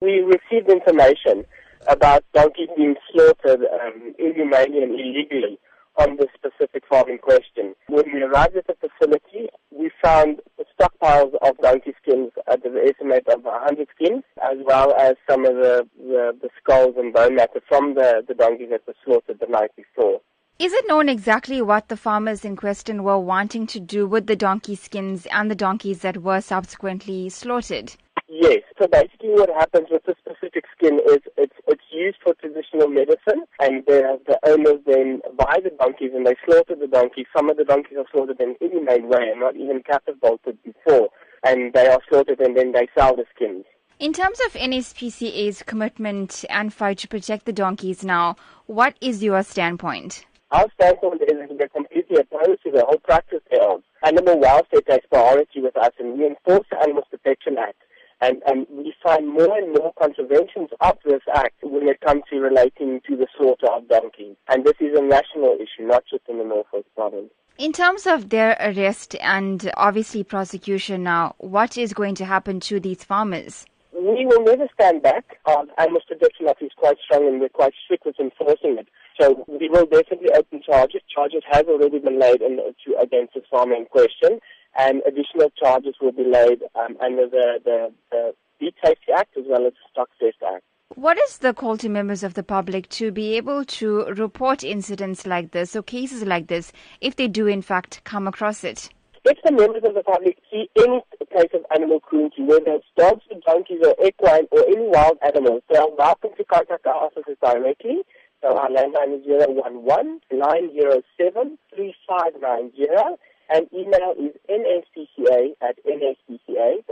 We received information about donkeys being slaughtered um, inhumanely and illegally on the specific farm in question. When we arrived at the facility, we found stockpiles of donkey skins at the estimate of 100 skins, as well as some of the, the, the skulls and bone matter from the, the donkeys that were slaughtered the night before. Is it known exactly what the farmers in question were wanting to do with the donkey skins and the donkeys that were subsequently slaughtered? Yes. So basically, what happens with the specific skin is it's it's used for traditional medicine, and the the owners then buy the donkeys and they slaughter the donkeys. Some of the donkeys are slaughtered in inhumane way and not even captive bolted before, and they are slaughtered and then they sell the skins. In terms of NSPCA's commitment and fight to protect the donkeys now, what is your standpoint? Our standpoint is that we're completely opposed to the whole practice thereof. Animal welfare takes priority with us, and we enforce the Animal Protection Act. And, and we find more and more contraventions of this act when it comes to relating to the slaughter of donkeys. And this is a national issue, not just in the Northwest province. In terms of their arrest and obviously prosecution now, what is going to happen to these farmers? We will never stand back. Animals Protection Act is quite strong and we're quite strict with enforcing it. So we will definitely open charges. Charges have already been laid in, to, against the farmer in question and additional charges will be laid um, under the, the, the Beef Safety Act as well as the Stock Theft Act. What is the call to members of the public to be able to report incidents like this or cases like this if they do in fact come across it? If the members of the public see any case of animal cruelty, whether it's dogs or donkeys or equine or any wild animals, they are welcome to contact our officers directly. So our landline is 011 907 3590 and email is nspca at nspca.co.za.